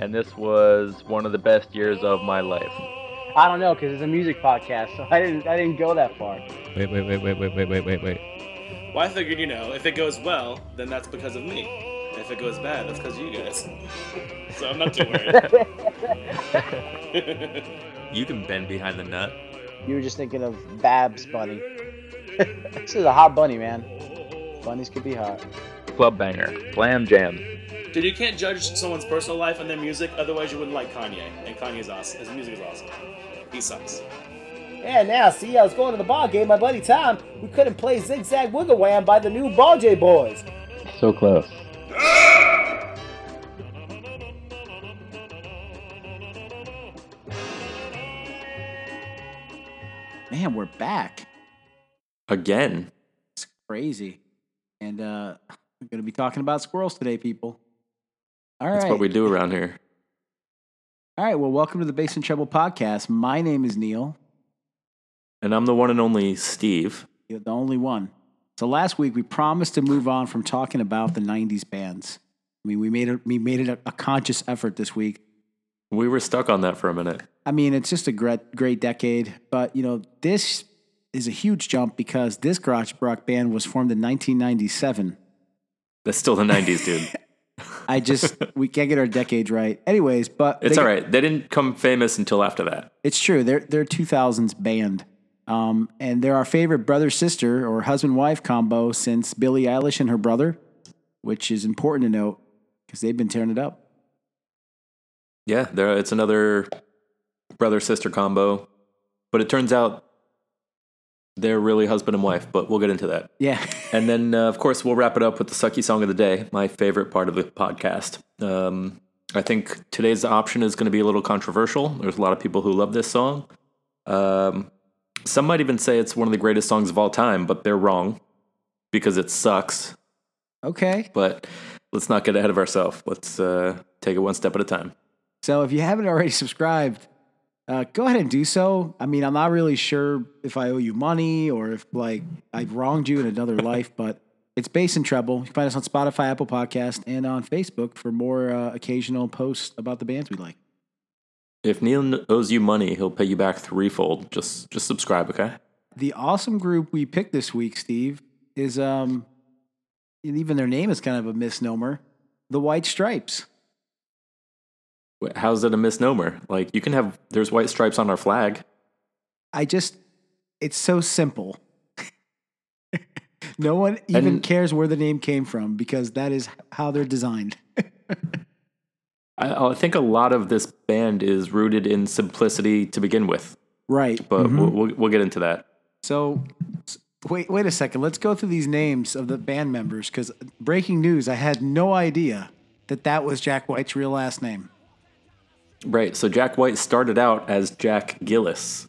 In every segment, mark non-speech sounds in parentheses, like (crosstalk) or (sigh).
and this was one of the best years of my life. I don't know because it's a music podcast, so (laughs) I didn't I didn't go that far. Wait, wait, wait, wait, wait, wait, wait, wait, wait. Well, I figured, you know, if it goes well, then that's because of me. If it goes bad, that's because of you guys. (laughs) So I'm not too worried. (laughs) You can bend behind the nut. You were just thinking of Babs Bunny. this is a hot bunny, man. Bunnies could be hot. Club banger, slam jam. Dude, you can't judge someone's personal life and their music, otherwise you wouldn't like Kanye. And Kanye's awesome. His music is awesome. He sucks. Yeah, now, see, I was going to the ball game, my buddy Tom. We couldn't play Zigzag Wiggle Wham by the new Ball J Boys. So close. Man, we're back. Again. It's crazy. And uh we're gonna be talking about squirrels today, people. All right. That's what we do around here. All right. Well, welcome to the Bass and Treble podcast. My name is Neil, And I'm the one and only Steve. You're the only one. So last week we promised to move on from talking about the '90s bands. I mean, we made it. We made it a, a conscious effort this week. We were stuck on that for a minute. I mean, it's just a great, great decade. But you know, this is a huge jump because this garage rock band was formed in 1997. That's still the 90s, dude. (laughs) I just (laughs) we can't get our decades right. Anyways, but It's all right. They didn't come famous until after that. It's true. They're they're 2000s band. Um, and they're our favorite brother sister or husband wife combo since Billie Eilish and her brother, which is important to note because they've been tearing it up. Yeah, there. It's another brother sister combo, but it turns out they're really husband and wife. But we'll get into that. Yeah. (laughs) And then, uh, of course, we'll wrap it up with the sucky song of the day, my favorite part of the podcast. Um, I think today's option is going to be a little controversial. There's a lot of people who love this song. Um, some might even say it's one of the greatest songs of all time, but they're wrong because it sucks. okay. But let's not get ahead of ourselves. Let's uh, take it one step at a time. So if you haven't already subscribed, uh, go ahead and do so. I mean, I'm not really sure if I owe you money or if like I've wronged you in another (laughs) life, but it's Bass and Treble. You can find us on Spotify, Apple Podcast, and on Facebook for more uh, occasional posts about the bands we like. If Neil owes you money, he'll pay you back threefold. Just just subscribe, okay? The awesome group we picked this week, Steve, is um, and even their name is kind of a misnomer. The White Stripes. How's it a misnomer? Like you can have there's white stripes on our flag. I just, it's so simple. (laughs) no one even And- cares where the name came from because that is how they're designed. (laughs) I, I think a lot of this band is rooted in simplicity to begin with, Right. but Mhm. we'll, we'll we'll get into that. So, wait, wait a second. Let's go through these names of the band members because breaking news: I had no idea that that was Jack White's real last name. Right. So Jack White started out as Jack Gillis.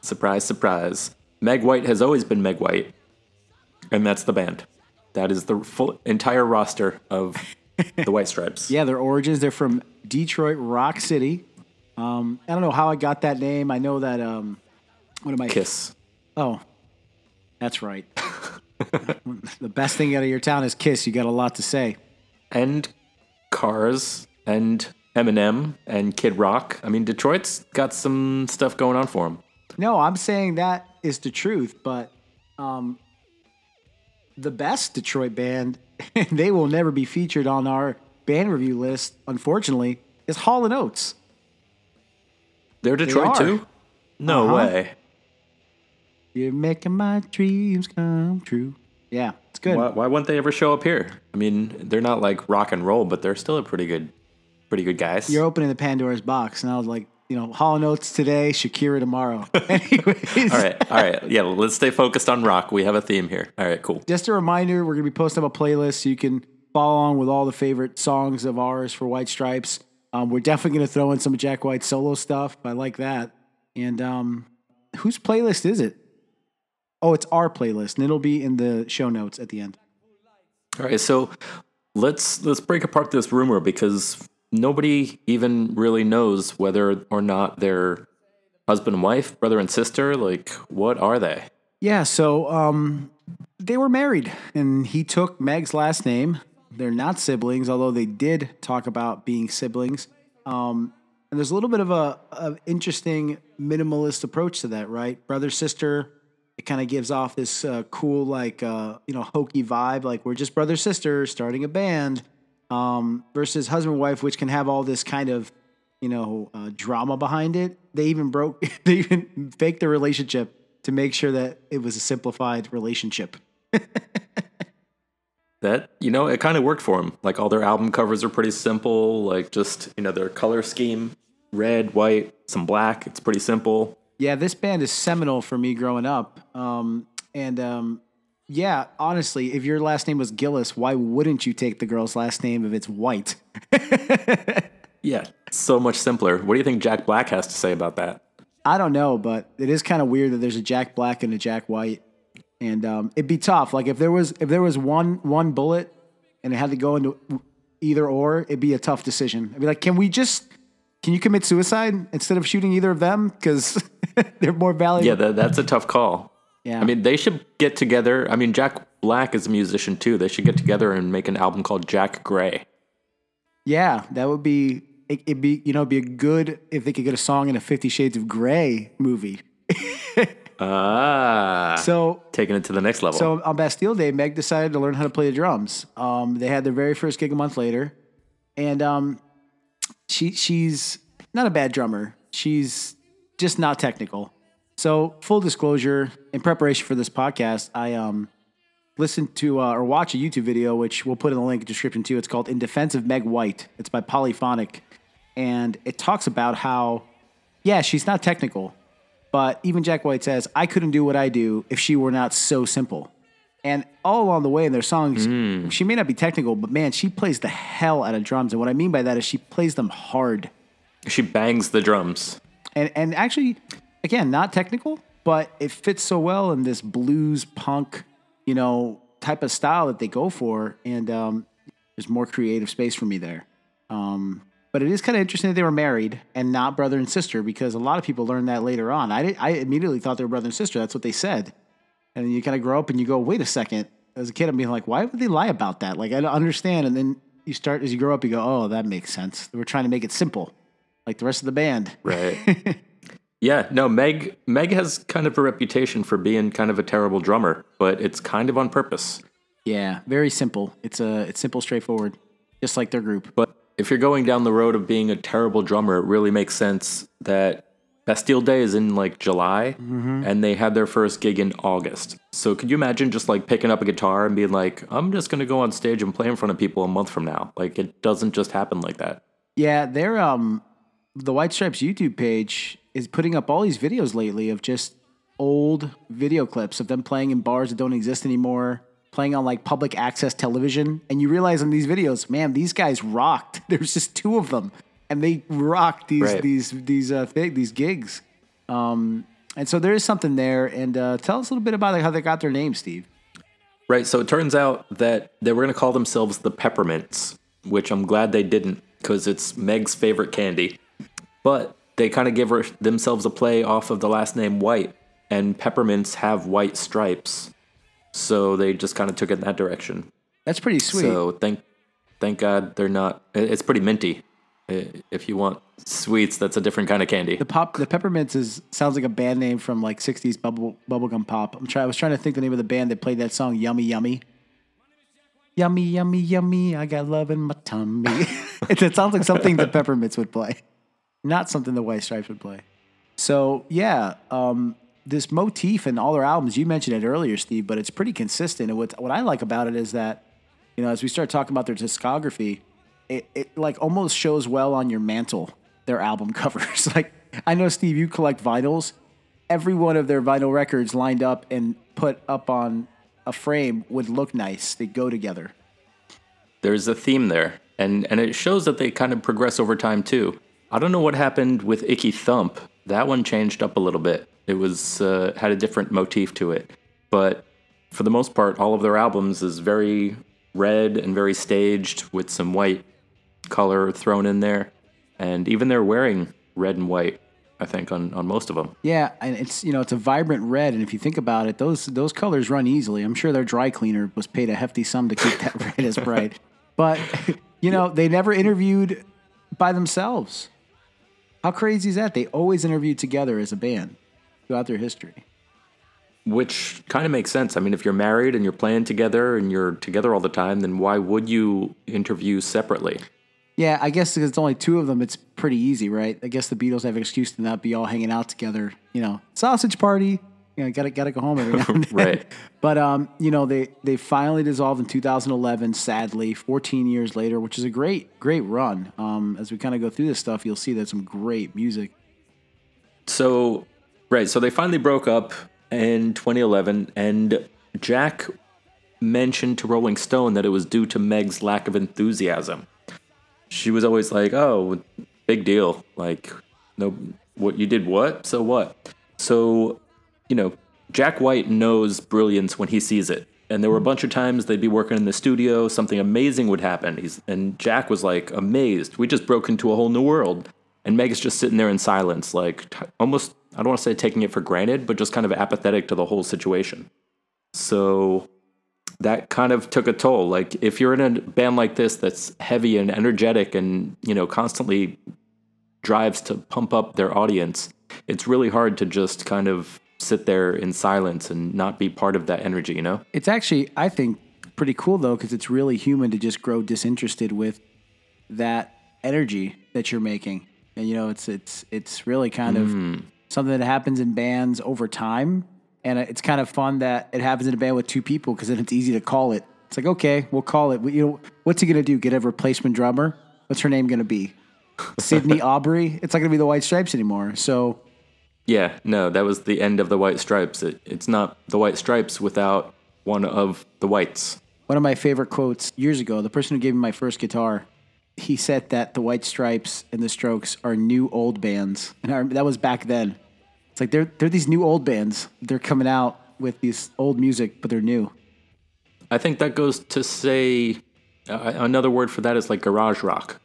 Surprise, surprise. Meg White has always been Meg White, and that's the band. That is the full entire roster of (laughs) the White Stripes. Yeah, their origins, they're from Detroit Rock City. Um, I don't know how I got that name. I know that, um, what am I? Kiss. Oh, that's right. (laughs) the best thing out of your town is Kiss. You got a lot to say. and Cars and Eminem and Kid Rock. I mean, Detroit's got some stuff going on for them. No, I'm saying that is the truth, but um, the best Detroit band, (laughs) they will never be featured on our band review list, unfortunately, is Hall and Oates. They're Detroit are. too? No Uh-huh. way. You're making my dreams come true. Yeah, it's good. Why, why wouldn't they ever show up here? I mean, they're not like rock and roll, but they're still a pretty good, pretty good guys. You're opening the Pandora's box, and I was like, you know, Hall Notes today, Shakira tomorrow. (laughs) Anyways, all right, all right. Yeah, let's stay focused on rock. We have a theme here. All right, cool. just a reminder, we're going to be posting up a playlist so you can follow along with all the favorite songs of ours for White Stripes. Um, we're definitely going to throw in some Jack White solo stuff. I like that. And um, whose playlist is it? Oh, it's our playlist, and it'll be in the show notes at the end. All right, so let's let's break apart this rumor because nobody even really knows whether or not they're husband and wife, brother and sister. Like, what are they? Yeah, so um, they were married, and he took Meg's last name. They're not siblings, although they did talk about being siblings. Um, and there's a little bit of a, a interesting minimalist approach to that, right? Brother sister, it kind of gives off this uh, cool, like uh, you know, hokey vibe, like we're just brother sister starting a band, um, versus husband wife, which can have all this kind of you know uh, drama behind it. They even broke, (laughs) they even faked the relationship to make sure that it was a simplified relationship. (laughs) That you know, it kind of worked for them. Like all their album covers are pretty simple. Like just you know their color scheme, red, white, some black. It's pretty simple. Yeah, this band is seminal for me growing up. Um, and um, yeah, honestly, if your last name was Gillis, why wouldn't you take the girl's last name if it's White? (laughs) Yeah, so much simpler. What do you think Jack Black has to say about that? I don't know, but it is kind of weird that there's a Jack Black and a Jack White, and um, it'd be tough. Like if there was if there was one one bullet and it had to go into either or, it'd be a tough decision. I'd be like, can we just can you commit suicide instead of shooting either of them because (laughs) they're more valuable? Yeah, that, that's a tough call. Yeah. I mean, they should get together. I mean, Jack Black is a musician too. They should get together and make an album called Jack Gray. Yeah, that would be it, it'd be you know it'd be a good if they could get a song in a Fifty Shades of Grey movie. (laughs) Ah, So taking it to the next level. so on Bastille Day, Meg decided to learn how to play the drums. Um, they had their very first gig a month later, and um, she she's not a bad drummer. She's just not technical. So full disclosure, in preparation for this podcast, I um listened to uh, or watch a YouTube video, which we'll put in the link description too. It's called "In Defense of Meg White." It's by Polyphonic, and it talks about how, yeah, she's not technical, but even Jack White says, "I couldn't do what I do if she were not so simple." And all along the way in their songs, she may not be technical, but man, she plays the hell out of drums. And what I mean by that is she plays them hard she bangs the drums. and and actually again not technical but it fits so well in this blues punk you know type of style that they go for. And um, there's more creative space for me there. Um, but it is kind of interesting that they were married and not brother and sister because a lot of people learn that later on. I, did, I immediately thought they were brother and sister. That's what they said. And then you kind of grow up and you go wait a second. As a kid i'm being like why would they lie about that? Like i don't understand. And then you start as you grow up you go oh that makes sense. They were trying to make it simple like the rest of the band. Right. (laughs) yeah, no, Meg Meg has kind of a reputation for being kind of a terrible drummer, but it's kind of on purpose. Yeah, very simple. It's a it's simple, straightforward, just like their group. But if you're going down the road of being a terrible drummer, it really makes sense that Bastille Day is in like July and they had their first gig in August. So could you imagine just like picking up a guitar and being like, I'm just going to go on stage and play in front of people a month from now? Like it doesn't just happen like that. Yeah, they're um the White Stripes YouTube page is putting up all these videos lately of just old video clips of them playing in bars that don't exist anymore, playing on like public access television, and you realize in these videos, man, these guys rocked. (laughs) There's just two of them, and they rocked these Right. these these uh thing, these gigs. Um, and so there is something there. And uh, tell us a little bit about how they got their name, Steve. Right. So it turns out that they were going to call themselves the Peppermints, which I'm glad they didn't because it's Meg's favorite candy. But they kind of give her, themselves a play off of the last name White, and peppermints have white stripes. So they just kind of took it in that direction. That's pretty sweet. So thank thank God they're not. It's pretty minty. If you want sweets, that's a different kind of candy. The pop, the peppermints is sounds like a band name from like '60s bubble bubblegum pop. I'm trying. I was trying to think the name of the band that played that song, "Yummy Yummy." Yummy, yummy, yummy. I got love in my tummy. (laughs) it, it sounds like something the peppermints would play, not something the White Stripes would play. So yeah, um, this motif in all their albums. You mentioned it earlier, Steve, but it's pretty consistent. And what what I like about it is that you know, as we start talking about their discography, it, it like almost shows well on your mantle their album (laughs) covers. like I know Steve, you collect vinyls. Every one of their vinyl records lined up and put up on a frame would look nice. They go together. there's a theme there and and it shows that they kind of progress over time too i don't know what happened with icky thump that one changed up a little bit it was uh, had a different motif to it but for the most part all of their albums is very red and very staged with some white color thrown in there and even they're wearing red and white i think on, on most of them Yeah, and it's you know it's a vibrant red, and if you think about it, those those colors run easily. I'm sure their dry cleaner was paid a hefty sum to keep that (laughs) red as bright. But you know they never interviewed by themselves. How crazy is that? They always interviewed together as a band throughout their history. Which kind of makes sense. I mean, if you're married and you're playing together and you're together all the time, then why would you interview separately? Yeah, I guess because it's only two of them, it's pretty easy, right? I guess the Beatles have an excuse to not be all hanging out together. You know, sausage party. You know, gotta gotta go home every (laughs) now and then. Right. But um, you know, they they finally dissolved in 2011. Sadly, 14 years later, which is a great great run. Um, as we kind of go through this stuff, you'll see that some great music. So, right. So they finally broke up in 2011, and Jack mentioned to Rolling Stone that it was due to Meg's lack of enthusiasm. She was always like, "Oh, big deal. Like, no, what you did? What? So what?" So, you know, Jack White knows brilliance when he sees it. And there were a hmm. bunch of times they'd be working in the studio, something amazing would happen. He's and Jack was like amazed. We just broke into a whole new world. And Meg is just sitting there in silence, like t- almost I don't want to say taking it for granted, but just kind of apathetic to the whole situation. So that kind of took a toll. Like if you're in a band like this that's heavy and energetic and, you know, constantly drives to pump up their audience, it's really hard to just kind of sit there in silence and not be part of that energy, you know? It's actually, I think, pretty cool though, because it's really human to just grow disinterested with that energy that you're making. And you know, it's it's it's really kind of hmm. something that happens in bands over time, and it's kind of fun that it happens in a band with two people because then it's easy to call it. It's like, okay, we'll call it. You know, what's he gonna do? Get a replacement drummer? What's her name gonna be? (laughs) Sydney Aubrey? It's not gonna be the White Stripes anymore. So Yeah, no, that was the end of the White Stripes. It, it's not the White Stripes without one of the Whites. One of my favorite quotes years ago, the person who gave me my first guitar, he said that the White Stripes and the Strokes are new old bands, and I, that was back then. It's like they're they're these new old bands. They're coming out with these old music, but they're new. I think that goes to say uh, another word for that is like garage rock.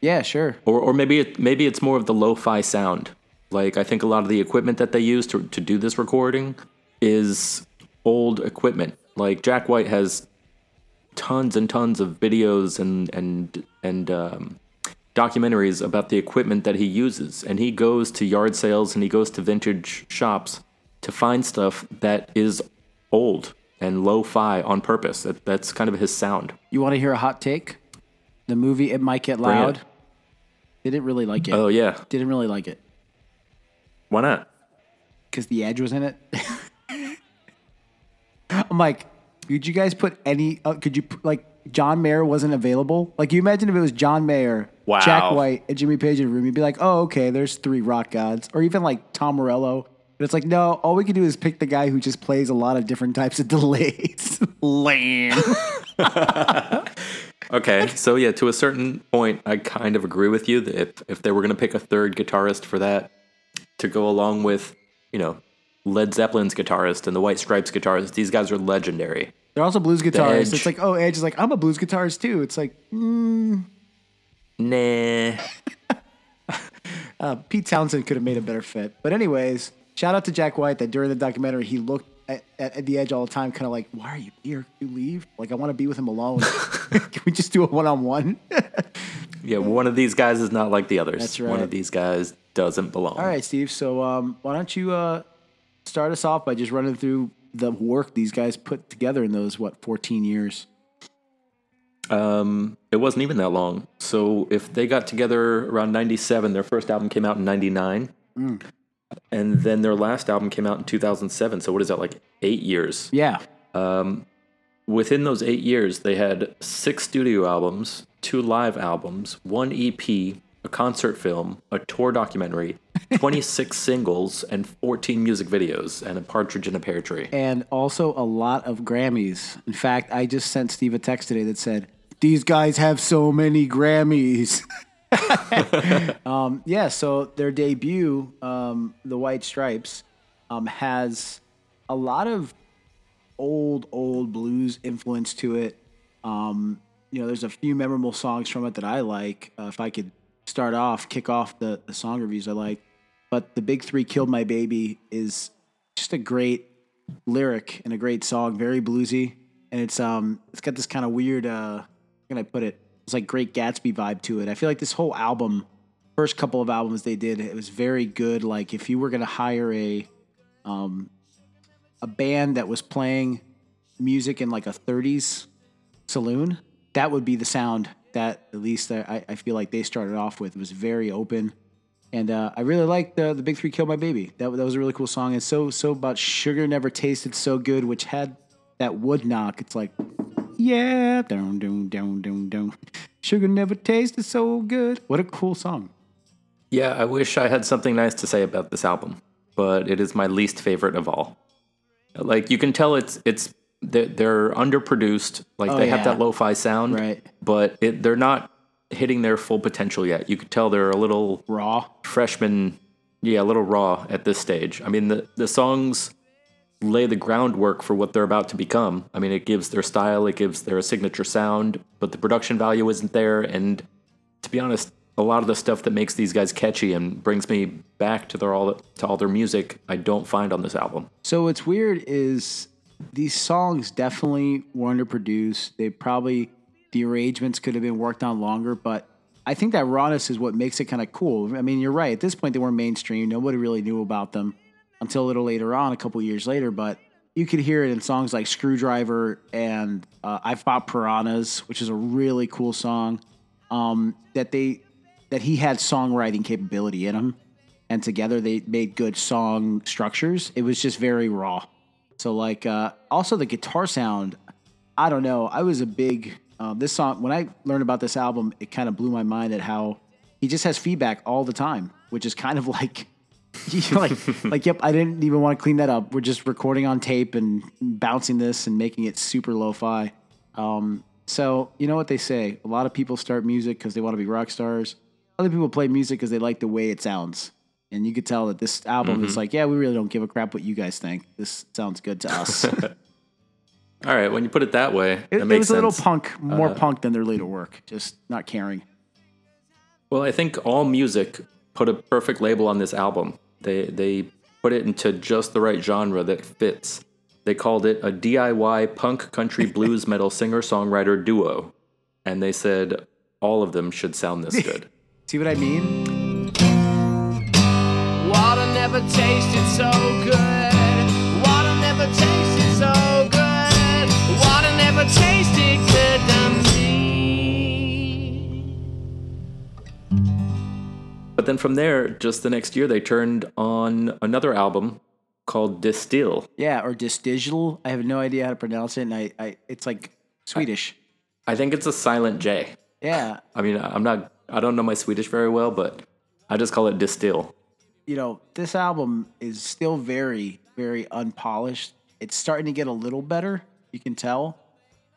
Yeah, sure. or or maybe it maybe it's more of the lo-fi sound. Like I think a lot of the equipment that they use to to do this recording is old equipment. Like Jack White has tons and tons of videos and and and um, documentaries about the equipment that he uses, and he goes to yard sales and he goes to vintage shops to find stuff that is old and lo-fi on purpose. That, that's kind of his sound. You want to hear a hot take? The movie It Might Get. Loud. Didn't really like it. Oh yeah, Didn't really like it why not? because the Edge was in it. (laughs) I'm like, could you guys put any? Uh, could you like John Mayer wasn't available? Like, you imagine if it was John Mayer, Wow. Jack White, and Jimmy Page in a room, you'd be like, oh, okay, there's three rock gods, or even like Tom Morello. But it's like, no, all we can do is pick the guy who just plays a lot of different types of (laughs) delays. Lame. (laughs) Okay, so yeah, to a certain point, I kind of agree with you that if, if they were going to pick a third guitarist for that to go along with, you know, Led Zeppelin's guitarist and the White Stripes guitarist, these guys are legendary. They're also blues guitarists. Edge. It's like, oh, Edge is like, I'm a blues guitarist too. It's like, mm, Nah. (laughs) uh, Pete Townshend could have made a better fit. But anyways, shout out to Jack White that during the documentary he looked at, at, at the edge all the time, kind of like, why are you here? Can you leave? Like, I want to be with him alone. (laughs) Can we just do a one on one? Yeah, one of these guys is not like the others. That's One of these guys doesn't belong. All right, Steve. So um, why don't you uh, start us off by just running through the work these guys put together in those what 14 years? Um, it wasn't even that long. So if they got together around 97, their first album came out in 99. And then their last album came out in 2007. So what is that, like eight years? Yeah, Um, Within those eight years, they had six studio albums, two live albums, one EP, a concert film, a tour documentary, (laughs) 26 singles, and 14 music videos, and a partridge in a pear tree. and also a lot of Grammys. In fact, I just sent Steve a text today that said, "These guys have so many Grammys." (laughs) um, yeah, so their debut, um, the White Stripes, um, has a lot of old, old blues influence to it. Um, you know, there's a few memorable songs from it that I like. Uh, if I could start off, kick off the, the song reviews I like. But the Big Three Killed My Baby is just a great lyric and a great song, very bluesy. And it's um it's got this kind of weird uh how can I put it? It's like Great Gatsby vibe to it. I feel like this whole album, first couple of albums they did, it was very good. Like if you were gonna hire a um a band that was playing music in like a 30s saloon, that would be the sound that at least I, I feel like they started off with. Was very open. And uh, I really like the the Big Three Kill My Baby. That, that was a really cool song. And so so about Sugar Never Tasted So Good, which had that wood knock. It's like, yeah, down down down down down. Sugar never tasted so good. What a cool song. Yeah, I wish I had something nice to say about this album, but it is my least favorite of all. Like you can tell it's it's they're, they're underproduced. Like Oh, they yeah. have that lo-fi sound, Right. But it, they're not hitting their full potential yet. You could tell they're a little Raw. freshman, yeah, a little raw at this stage. I mean, the the songs lay the groundwork for what they're about to become. I mean, it gives their style, it gives their signature sound, but the production value isn't there. And to be honest, a lot of the stuff that makes these guys catchy and brings me back to their all to all their music, I don't find on this album. So what's weird is these songs definitely were underproduced. They probably the arrangements could have been worked on longer, but I think that rawness is what makes it kind of cool. I mean, you're right. At this point, they weren't mainstream. Nobody really knew about them until a little later on, a couple years later. But you could hear it in songs like Screwdriver and uh, I Fought Piranhas, which is a really cool song. Um, that they that he had songwriting capability in him, and together they made good song structures. It was just very raw. So like uh, also the guitar sound, I don't know. I was a big um, this song when I learned about this album, it kind of blew my mind at how he just has feedback all the time, which is kind of (laughs) like like (laughs) like yep, I didn't even want to clean that up. We're just recording on tape and bouncing this and making it super lo-fi. Um, so you know what they say: a lot of people start music because they want to be rock stars. Other people play music because they like the way it sounds. And you could tell that this album is like, yeah, we really don't give a crap what you guys think. This sounds good to us. (laughs) All right, when you put it that way, that it makes was a little. Uh, punk, more punk than their later work. Just not caring. Well, I think All Music put a perfect label on this album. They they put it into just the right genre that fits. They called it a DIY punk country (laughs) blues metal singer songwriter duo, and they said all of them should sound this (laughs) good. See what I mean? Water never tasted so good. Water never tasted so good. Water never tasted good to me. But then from there, just the next year, they turned on another album called Distill. Yeah, or Distigital. I have no idea how to pronounce it, and I, I it's like Swedish. I think it's a silent J. Yeah, I mean, I'm not, I don't know my Swedish very well, but I just call it Distill. You know, this album is still very, very unpolished. It's starting to get a little better, you can tell.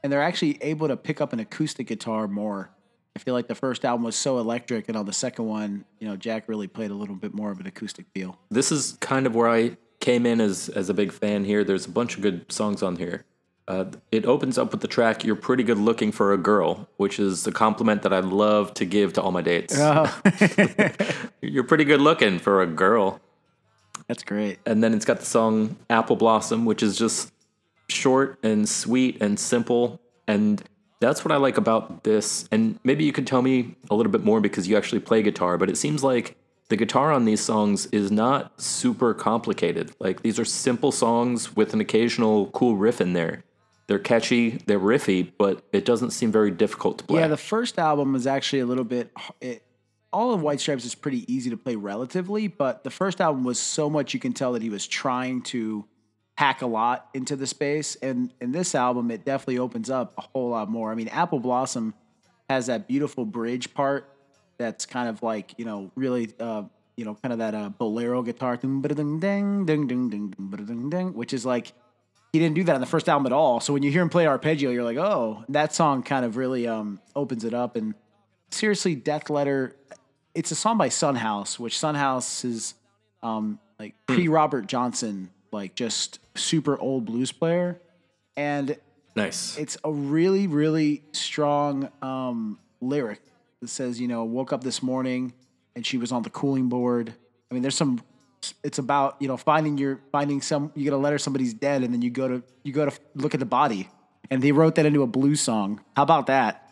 And they're actually able to pick up an acoustic guitar more. I feel like the first album was so electric, and on the second one, you know, Jack really played a little bit more of an acoustic feel. this is kind of where I came in as as a big fan here. There's a bunch of good songs on here. Uh, it opens up with the track "You're Pretty Good Looking for a Girl," which is the compliment that I love to give to all my dates. (laughs) You're pretty good looking for a girl. That's great. And then it's got the song "Apple Blossom," which is just short and sweet and simple. And that's what I like about this. And maybe you could tell me a little bit more because you actually play guitar, but it seems like the guitar on these songs is not super complicated. Like these are simple songs with an occasional cool riff in there. They're catchy, they're riffy, but it doesn't seem very difficult to play. Yeah, the first album was actually a little bit. It, all of White Stripes is pretty easy to play relatively, but the first album was so much you can tell that he was trying to pack a lot into the space. And in this album, it definitely opens up a whole lot more. I mean, Apple Blossom has that beautiful bridge part that's kind of like, you know, really, uh, you know, kind of that uh, bolero guitar, ding, ding, ding, ding, ding, ding, ding, which is like, he didn't do that on the first album at all. So when you hear him play arpeggio, you're like, oh, that song kind of really um, opens it up. And seriously, Death Letter, it's a song by Son House, which Son House is um, like pre Robert Johnson, like just super old blues player. And nice. it's a really, really strong um, lyric that says, you know, woke up this morning and she was on the cooling board. I mean, there's some. It's about you know finding your finding some. You get a letter somebody's dead, and then you go to you go to look at the body, and they wrote that into a blues song. How about that?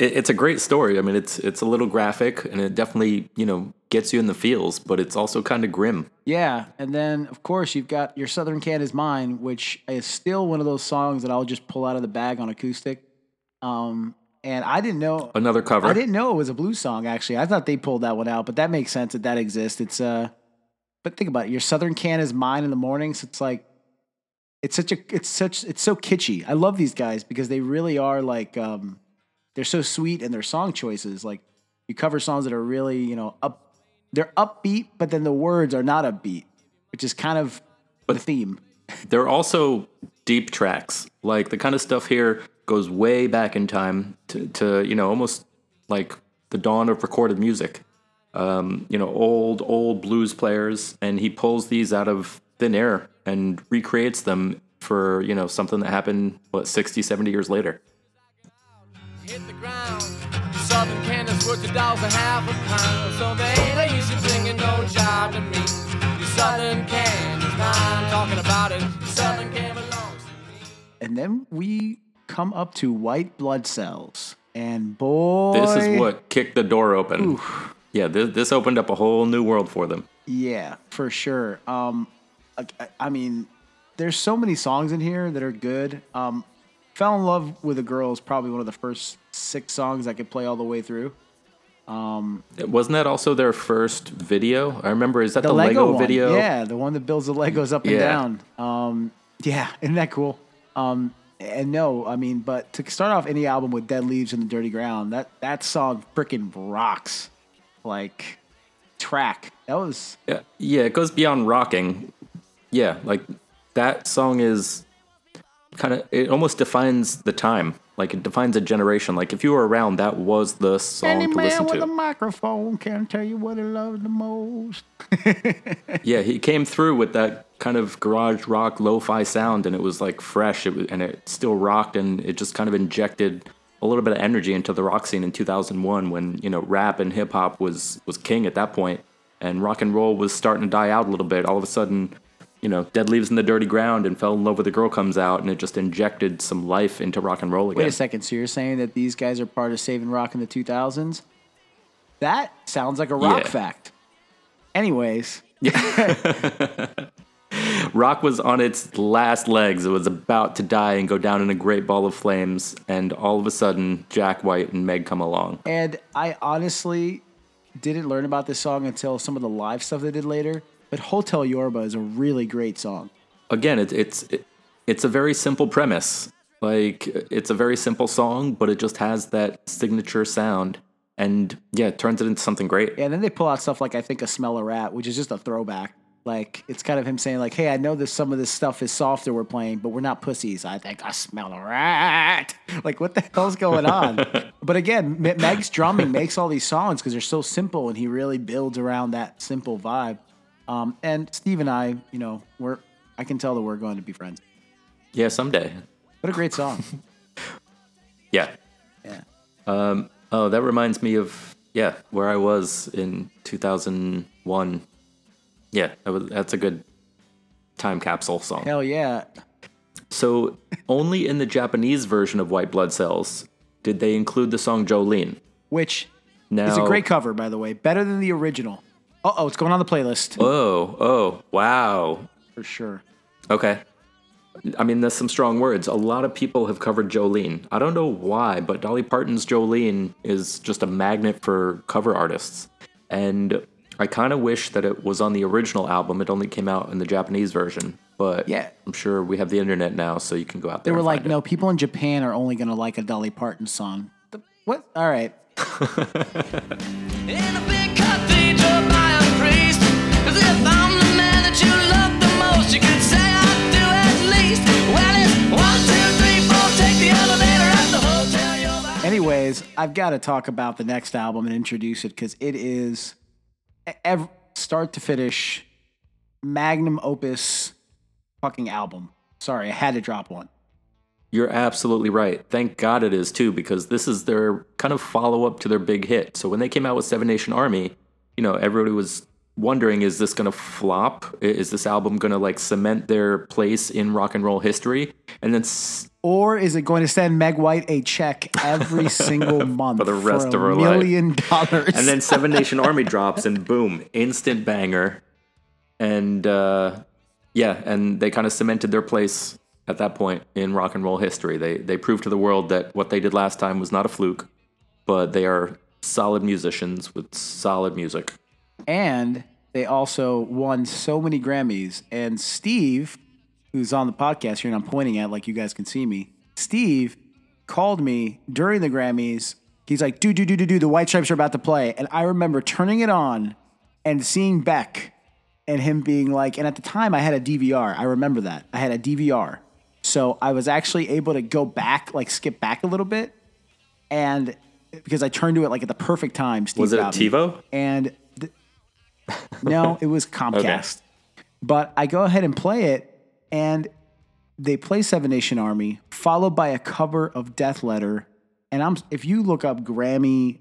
it, it's a great story. I mean, it's it's a little graphic and it definitely you know gets you in the feels, but it's also kind of grim. Yeah, and then of course you've got your Southern Can is Mine, which is still one of those songs that I'll just pull out of the bag on acoustic. Um, and I didn't know Another cover. I didn't know it was a blues song. Actually, I thought they pulled that one out, but that makes sense that that exists. It's uh, but think about it. Your Southern Can is Mine in the mornings. It's like it's such a it's such it's so kitschy. I love these guys because they really are like um, they're so sweet and their song choices. Like you cover songs that are really you know up, they're upbeat, but then the words are not upbeat, which is kind of the theme. They're also deep tracks. Like the kind of stuff here goes way back in time to, to you know, almost like the dawn of recorded music. Um, you know, old, old blues players, and he pulls these out of thin air and recreates them for, you know, something that happened, what, 60, 70 years later. hit the ground. Southern Candace worth a dollar half a pound. So they ain't no use bringing no job to me. The Southern Can is mine. Talking about it. Southern Can belongs to me. And then we come up to white blood cells, and boy, This is what kicked the door open. Yeah, this, this opened up a whole new world for them. Yeah, for sure. Um, I, I mean, there's so many songs in here that are good. Um, Fell in Love with a Girl is probably one of the first six songs I could play all the way through. Um, Wasn't that also their first video? I remember, is that the, The, Lego, Lego, video? yeah, the one that builds the Legos up and Yeah. down. Um, yeah, (laughs) isn't that cool? Um, and no, I mean, but to start off any album with Dead Leaves in the Dirty Ground, that that song freaking rocks. Like track, that was Yeah, yeah, it goes beyond rocking. Yeah, like that song is kind of it almost defines the time. Like it defines a generation. Like if you were around, that was the song any to man listen with to. a microphone can tell you what he loves the most. (laughs) yeah, he came through with that kind of garage rock lo-fi sound, and it was like fresh. It was, and it still rocked, and it just kind of injected a little bit of energy into the rock scene in 2001 when you know rap and hip hop was was king at that point, and rock and roll was starting to die out a little bit. All of a sudden, you know, Dead Leaves in the Dirty Ground and Fell in Love with a Girl comes out, and it just injected some life into rock and roll again. Wait a second. So you're saying that these guys are part of saving rock in the 2000s? That sounds like a rock Yeah. fact. Anyways, (laughs) (laughs) Rock was on its last legs. It was about to die and go down in a great ball of flames, and all of a sudden, Jack White and Meg come along. and I honestly didn't learn about this song until some of the live stuff they did later. But Hotel Yorba is a really great song. again, it, it's it, it's a very simple premise. Like it's a very simple song, but it just has that signature sound, and yeah, it turns it into something great. And then they pull out stuff like I think a smell a rat, which is just a throwback. Like it's kind of him saying like, "Hey, I know this some of this stuff is softer we're playing, but we're not pussies. I think I smell a rat." (laughs) Like what the hell's going on? (laughs) but again, Meg's drumming makes all these songs because they're so simple, and he really builds around that simple vibe. Um, and Steve and I, you know, we're I can tell that we're going to be friends. Yeah, someday. What a great song! (laughs) Yeah. Yeah. Um, oh, that reminds me of yeah, where I was in 2001. Yeah, that was, that's a good time capsule song. Hell yeah! So, only in the Japanese version of White Blood Cells did they include the song Jolene. Which Now, is a great cover, by the way, better than the original. Uh oh, it's going on the playlist Oh, oh, wow. for sure. Okay. I mean, that's some strong words. A lot of people have covered Jolene. I don't know why, but Dolly Parton's Jolene is just a magnet for cover artists. And I kind of wish that it was on the original album. It only came out in the Japanese version. But Yeah. I'm sure we have the internet now, so you can go out there. They were and like, find no, it. people in Japan are only going to like a Dolly Parton song. The- what? All right. In a big cathedral by a priest. As if I'm the man that you love the most. You could say I do at least. Well, it's one, two, three, four. Take the elevator at the hotel. You're Anyways, I've got to talk about the next album and introduce it because it is start to finish magnum opus fucking album. Sorry, I had to drop one. You're absolutely right. Thank God it is too, because this is their kind of follow up to their big hit. So when they came out with Seven Nation Army, you know, everybody was wondering, is this going to flop? Is this album going to like cement their place in rock and roll history? And then Or is it going to send Meg White a check every (laughs) single month For the rest a of her life. million dollars? And then Seven Nation (laughs) Army drops, and boom, instant banger. And uh, yeah, and they kind of cemented their place at that point in rock and roll history. They they proved to the world that what they did last time was not a fluke, but they are solid musicians with solid music. and they also won so many Grammys. And Steve, who's on the podcast here, and I'm pointing at like you guys can see me. Steve called me during the Grammys. He's like, "Dude, dude, dude, dude, dude, the White Stripes are about to play," and I remember turning it on and seeing Beck and him being like, and at the time I had a DVR. I remember that I had a DVR, so I was actually able to go back, like skip back a little bit, and because I turned to it like at the perfect time. Steve Was it a. TiVo? And th- (laughs) no, it was (laughs) Comcast. But I go ahead and play it, and they play Seven Nation Army, followed by a cover of Death Letter. And I'm if you look up Grammy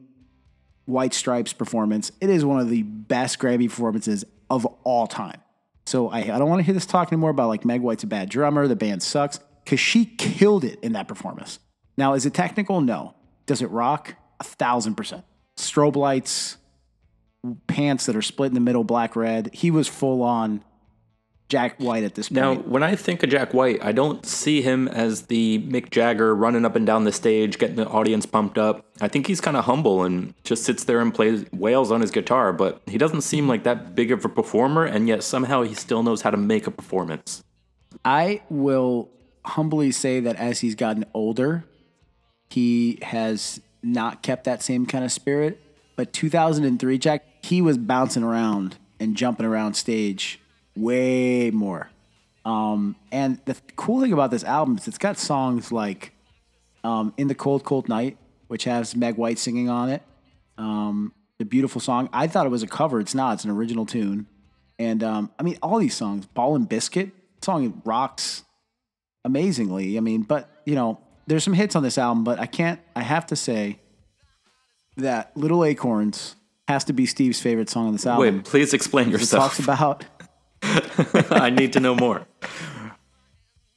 White Stripes performance, it is one of the best Grammy performances of all time. So I, I don't want to hear this talk anymore about like Meg White's a bad drummer, the band sucks, because she killed it in that performance. Now, is it technical? No. Does it rock? A thousand percent. Strobe lights, pants that are split in the middle, black red. He was full on Jack White at this point. Now, when I think of Jack White, I don't see him as the Mick Jagger running up and down the stage, getting the audience pumped up. I think he's kind of humble and just sits there and plays wails on his guitar, but he doesn't seem like that big of a performer, and yet somehow he still knows how to make a performance. I will humbly say that as he's gotten older, he has not kept that same kind of spirit. But 2003, Jack, he was bouncing around and jumping around stage way more. Um, and the cool thing about this album is it's got songs like um, "In the Cold, Cold Night," which has Meg White singing on it. Um, the beautiful song. I thought it was a cover. It's not. It's an original tune. And um, I mean, all these songs. "Ball and Biscuit" song rocks amazingly. I mean, but you know, there's some hits on this album, but I can't. I have to say that "Little Acorns" has to be Steve's favorite song on this album. Wait, please explain yourself. it talks about (laughs) I need to know more.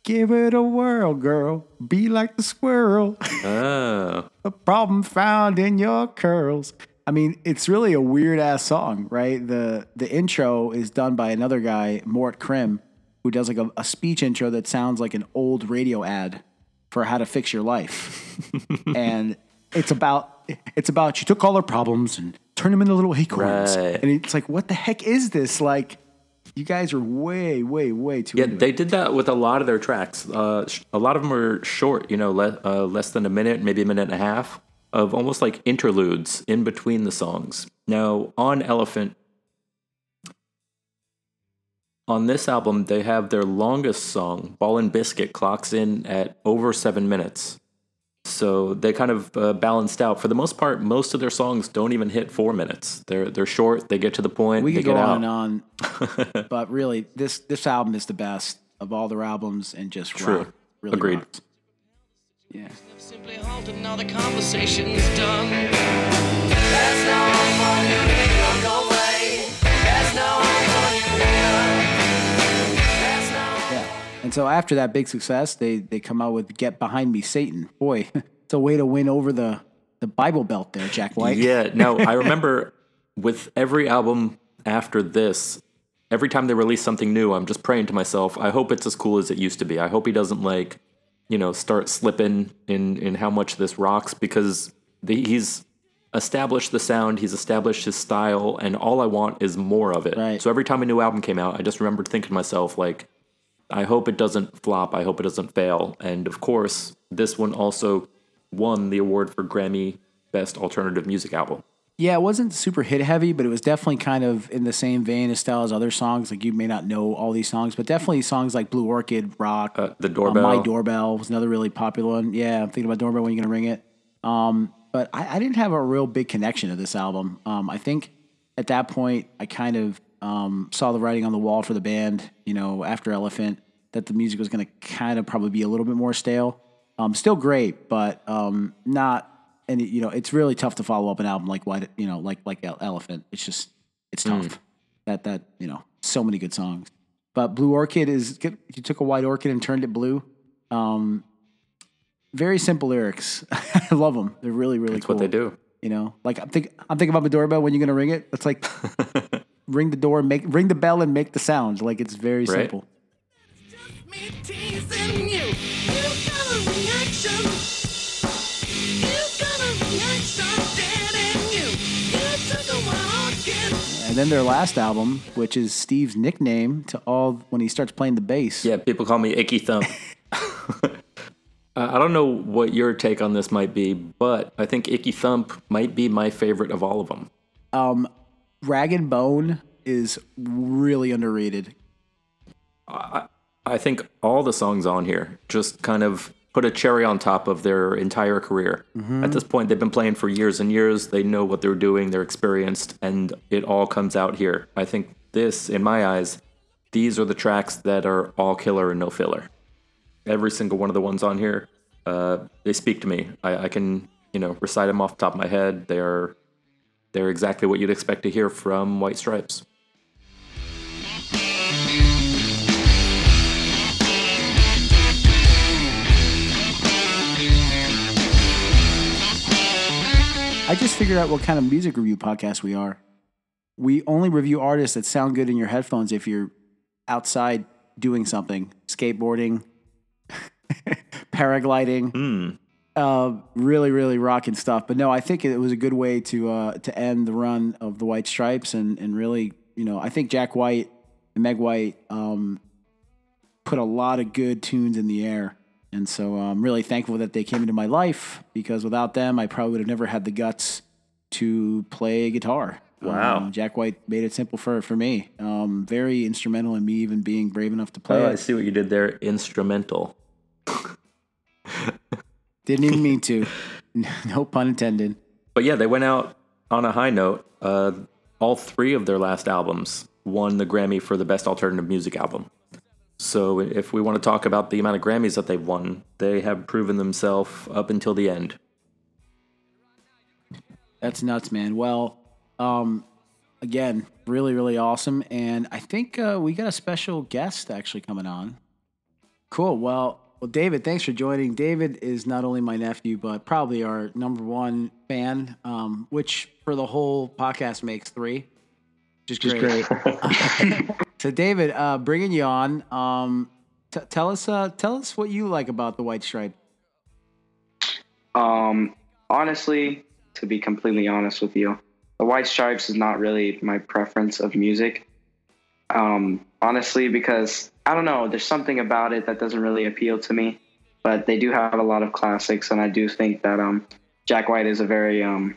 give it a whirl, girl. Be like the squirrel. Oh, a problem found in your curls. I mean, it's really a weird ass song, right? The the intro is done by another guy, Mort Crim, who does like a, a speech intro that sounds like an old radio ad for how to fix your life. (laughs) and it's about it's about she took all her problems and turned them into little acorns. Right. And it's like, what the heck is this? Like, you guys are way, way, way too yeah, they it. did that with a lot of their tracks. Uh, sh- a lot of them are short, you know, le- uh, less than a minute, maybe a minute and a half, of almost like interludes in between the songs. Now, on Elephant, on this album, they have their longest song, Ball and Biscuit, clocks in at over seven minutes. So they kind of uh, balanced out. For the most part, most of their songs don't even hit four minutes. They're they're short. They get to the point. We could go get on and on, (laughs) but really, this this album is the best of all their albums, and just True. rock, really Agreed. rocks. Yeah. Simply halted, now the conversation's done. And so after that big success, they they come out with "Get Behind Me, Satan." Boy, (laughs) it's a way to win over the the Bible Belt there, Jack White. Yeah, no, (laughs) I remember with every album after this, every time they release something new, I'm just praying to myself, I hope it's as cool as it used to be. I hope he doesn't like, you know, start slipping in in how much this rocks because the, he's established the sound, he's established his style, and all I want is more of it. Right. So every time a new album came out, I just remembered thinking to myself like I hope it doesn't flop. I hope it doesn't fail. And of course, this one also won the award for Grammy Best Alternative Music Album. Yeah, it wasn't super hit heavy, but it was definitely kind of in the same vein as style as other songs. Like you may not know all these songs, but definitely songs like Blue Orchid, Rock, Uh, the uh, doorbell. My Doorbell was another really popular one. Yeah, I'm thinking about Doorbell when you're gonna ring it. Um, but I, I didn't have a real big connection to this album. Um, I think at that point I kind of um, saw the writing on the wall for the band. You know, after Elephant, that the music was gonna kind of probably be a little bit more stale. Um, still great, but um, not. And you know, it's really tough to follow up an album like White. You know, like like Elephant. It's just it's tough. That that you know, so many good songs. But Blue Orchid is good. You took a white orchid and turned it blue. Um, very simple lyrics. (laughs) I love them. They're really really That's cool. what they do. You know, like I'm think I'm thinking about my doorbell. When you're gonna ring it, it's like (laughs) ring the door, make ring the bell, and make the sound. Like it's very Right. simple. me teasing you. You got a reaction. You got a reaction dead in you. You took a while again. And then their last album, which is Steve's nickname to all when he starts playing the bass. Yeah, people call me Icky Thump. (laughs) (laughs) Uh, I don't know what your take on this might be, but I think Icky Thump might be my favorite of all of them. Um, Rag and Bone is really underrated. I I think all the songs on here just kind of put a cherry on top of their entire career. At this point, they've been playing for years and years. They know what they're doing, they're experienced, and it all comes out here. I think this, in my eyes, these are the tracks that are all killer and no filler. Every single one of the ones on here, uh, they speak to me. I, I can, you know, recite them off the top of my head. They are, they're exactly what you'd expect to hear from White Stripes. I just figured out what kind of music review podcast we are. We only review artists that sound good in your headphones if you're outside doing something, skateboarding, (laughs) paragliding, hmm. Uh, really, really rocking stuff. But no, I think it was a good way to uh, to end the run of the White Stripes, and and really, you know, I think Jack White and Meg White um, put a lot of good tunes in the air. And so I'm really thankful that they came into my life because without them, I probably would have never had the guts to play guitar. Wow. Um, Jack White made it simple for, for me. Um, very instrumental in me even being brave enough to play Oh, I see what you did there. Instrumental. Didn't even mean to. (laughs) no pun intended. But yeah, they went out on a high note. Uh, all three of their last albums won the Grammy for the Best Alternative Music Album. So if we want to talk about the amount of Grammys that they've won, they have proven themselves up until the end. That's nuts, man. Well, um, again, really, really awesome. And I think uh, we got a special guest actually coming on. Cool. Well, well, David, thanks for joining. David is not only my nephew, but probably our number one fan, um, which for the whole podcast makes three, which is great. (laughs) so, David, uh, bringing you on, um, t- tell us, uh, tell us what you like about the White Stripe. Um, honestly, to be completely honest with you, the White Stripes is not really my preference of music. Um, honestly, because I don't know, there's something about it that doesn't really appeal to me. But they do have a lot of classics, and I do think that um, Jack White is a very um,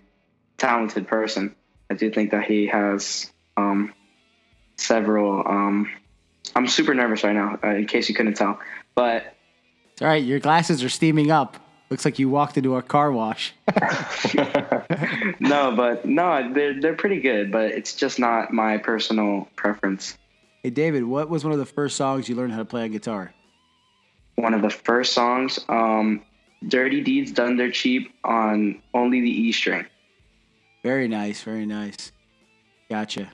talented person. I do think that he has um, several. Um, I'm super nervous right now, uh, in case you couldn't tell. But It's all right. Your glasses are steaming up. Looks like you walked into a car wash. (laughs) (laughs) no, but no, they're they're pretty good, but it's just not my personal preference. Hey, David, what was one of the first songs you learned how to play on guitar? One of the first songs, um, "Dirty Deeds Done Dirt Cheap" on only the E string. Very nice, very nice. Gotcha.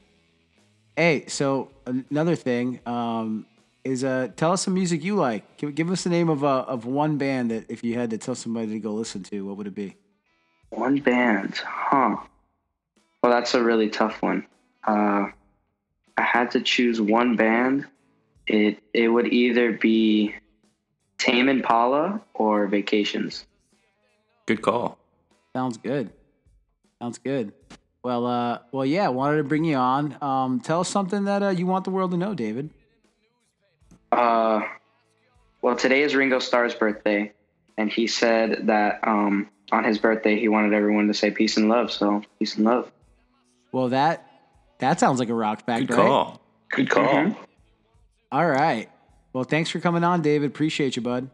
Hey, so another thing um, is uh, tell us some music you like. Give, give us the name of uh, of one band that if you had to tell somebody to go listen to, what would it be? One band, huh? Well, that's a really tough one. Uh, I had to choose one band. It it would either be Tame Impala or Vacations. Good call. Sounds good. Sounds good. Well, uh, well, yeah. Wanted to bring you on. Um, tell us something that uh, you want the world to know, David. Uh, well, today is Ringo Starr's birthday, and he said that um, on his birthday he wanted everyone to say peace and love. So peace and love. Well, that that sounds like a rock fact, Good right? call. Good call. All right. Well, thanks for coming on, David. Appreciate you, bud.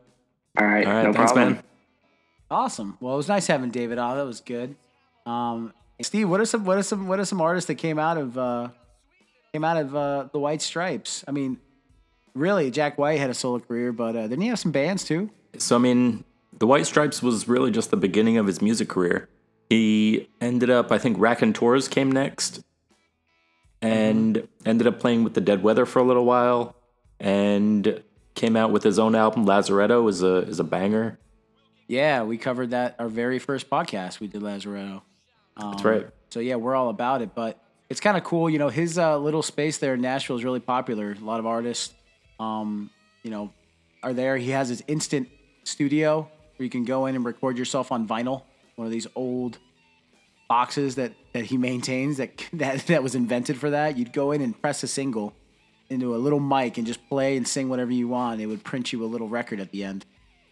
All right, All right, no thanks, problem. man. Awesome. Well, it was nice having David on. That was good. Um, Steve, what are some what are some what are some artists that came out of uh, came out of uh, the White Stripes? I mean, really, Jack White had a solo career, but uh, didn't he have some bands too? So, I mean, the White Stripes was really just the beginning of his music career. He ended up, I think, Raconteurs came next, and ended up playing with the Dead Weather for a little while, and came out with his own album. Lazaretto is a is a banger. Yeah, we covered that our very first podcast we did Lazaretto. Um, That's right. So yeah, we're all about it. But it's kind of cool, you know. His uh, little space there in Nashville is really popular. A lot of artists, um, you know, are there. He has his instant studio where you can go in and record yourself on vinyl. One of these old boxes that that he maintains that (laughs) that that was invented for that. You'd go in and press a single into a little mic and just play and sing whatever you want. It would print you a little record at the end.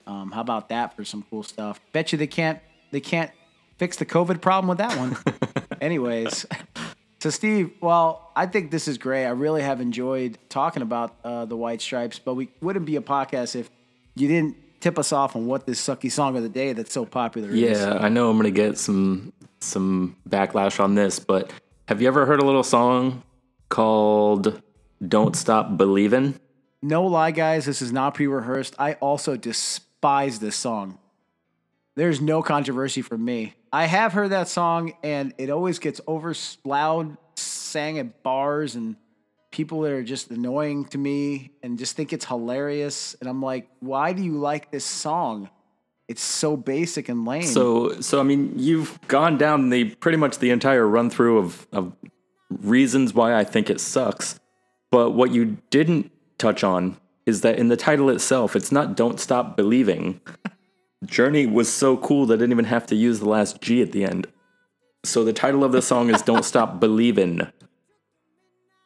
Um, how about that for some cool stuff? Bet you they can't they can't fix the COVID problem with that one. (laughs) Anyways, (laughs) so Steve, well, I think this is great. I really have enjoyed talking about uh, the White Stripes, but we wouldn't be a podcast if you didn't tip us off on what this sucky song of the day that's so popular is. Yeah, I know I'm gonna get some some backlash on this, but have you ever heard a little song called "Don't Stop Believin'"? No lie, guys, this is not pre-rehearsed. I also despise this song. There's no controversy for me. I have heard that song, and it always gets over loud, sang at bars, and people that are just annoying to me, and just think it's hilarious. And I'm like, why do you like this song? It's so basic and lame. So, so I mean, you've gone down the pretty much the entire run through of, of reasons why I think it sucks. But what you didn't touch on is that in the title itself, it's not "Don't Stop Believing." (laughs) Journey was so cool that I didn't even have to use the last G at the end. So the title of the song is "Don't Stop Believing."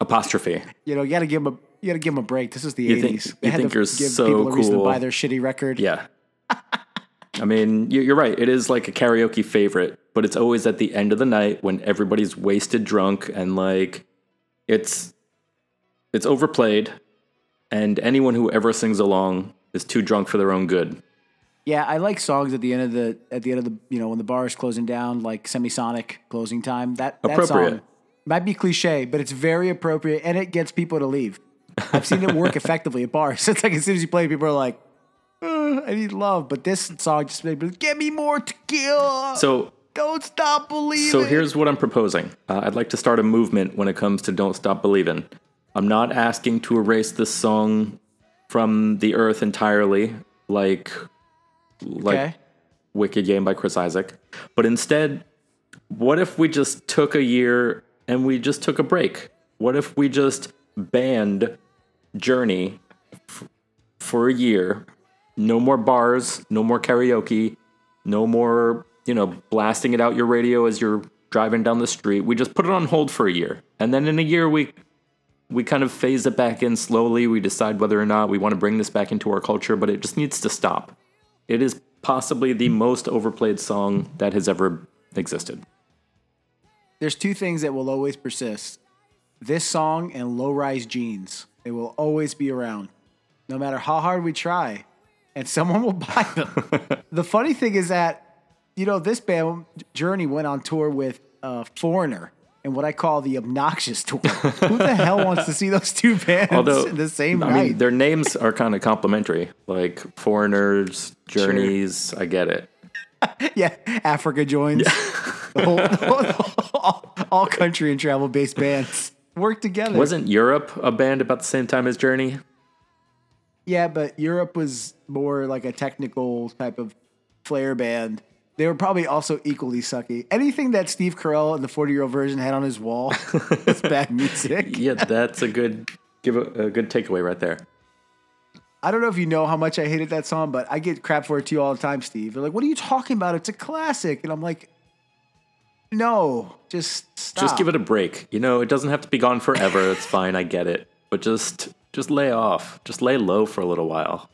Apostrophe. you know, you got to give them a you got to give them a break. This is the You think- 80s. you think you're give so people a reason to cool. buy their shitty record. Yeah. (laughs) I mean, you- you're right. It is like a karaoke favorite, but it's always at the end of the night when everybody's wasted drunk and like it's it's overplayed and anyone who ever sings along is too drunk for their own good. Yeah, I like songs at the end of the at the end of the you know when the bar is closing down, like semisonic closing time. That that Appropriate. song might be cliche, but it's very appropriate and it gets people to leave. I've seen it work (laughs) effectively at bars. (laughs) It's like as soon as you play, people are like, "Uh, "I need love," but this song just made me get me more tequila. So don't stop believing. So here's what I'm proposing. Uh, I'd like to start a movement when it comes to Don't Stop Believing." I'm not asking to erase this song from the earth entirely, like like Okay. Wicked Game by Chris Isaak, but instead, what if we just took a year and we just took a break? What if we just banned Journey f- for a year? No more bars, no more karaoke, no more, you know, blasting it out your radio as you're driving down the street. We just put it on hold for a year. And then in a year we we kind of phase it back in slowly. We decide whether or not we want to bring this back into our culture, but it just needs to stop. It is possibly the most overplayed song that has ever existed. There's two things that will always persist this song and low rise jeans. They will always be around, no matter how hard we try, and someone will buy them. (laughs) the funny thing is that, you know, this band, Journey, went on tour with uh, Foreigner and what I call the obnoxious tour. Who the hell wants to see those two bands Although in the same I night? mean, their names are kind of complimentary, like foreigners, journeys. I get it. (laughs) yeah, Africa joins. (laughs) The whole- the whole- all, all country and travel based bands work together. Wasn't Europe a band about the same time as Journey? Yeah, but Europe was more like a technical type of flair band. They were probably also equally sucky. Anything that Steve Carell in the 40 year old virgin had on his wall (laughs) is bad music. Yeah, that's a good give a, a good takeaway right there. I don't know if you know how much I hated that song, but I get crap for it too all the time, Steve. They're like, what are you talking about? It's a classic. And I'm like, no, just stop. Just give it a break. You know, it doesn't have to be gone forever. It's fine. I get it. But just just lay off. Just lay low for a little while.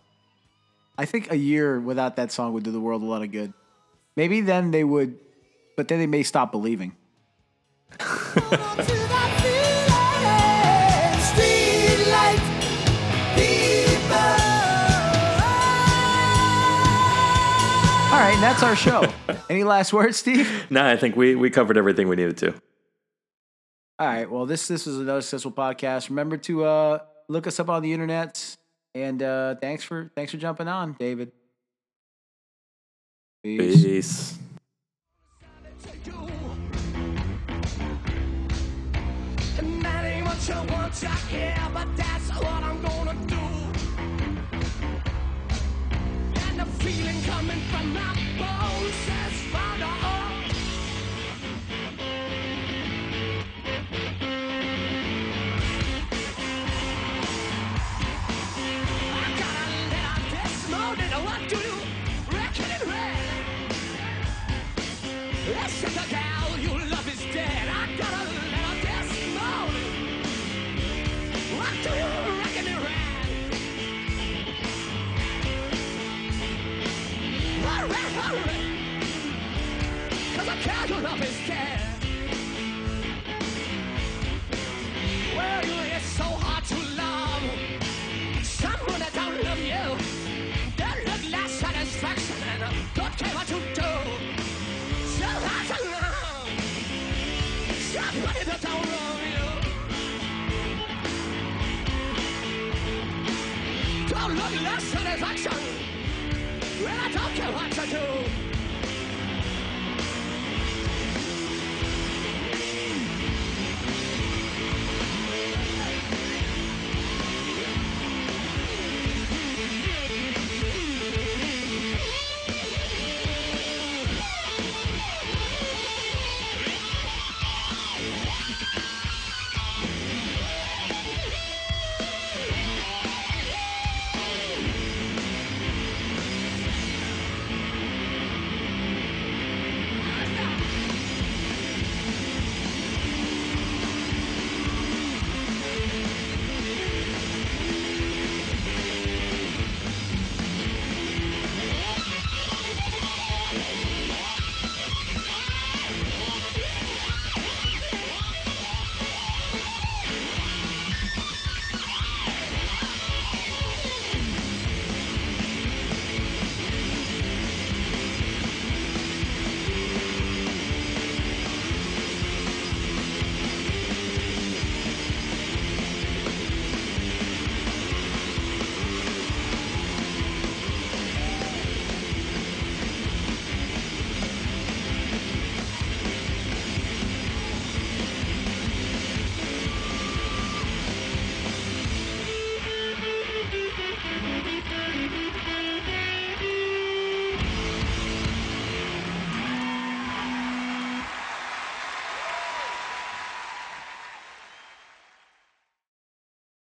I think a year without that song would do the world a lot of good. Maybe then they would, but then they may stop believing. All right, and that's our show. (laughs) Any last words, Steve? No, I think we we covered everything we needed to. All right. Well, this this is another successful podcast. Remember to uh, look us up on the internet. And uh, thanks for thanks for jumping on, David. Peace. Peace. And that ain't what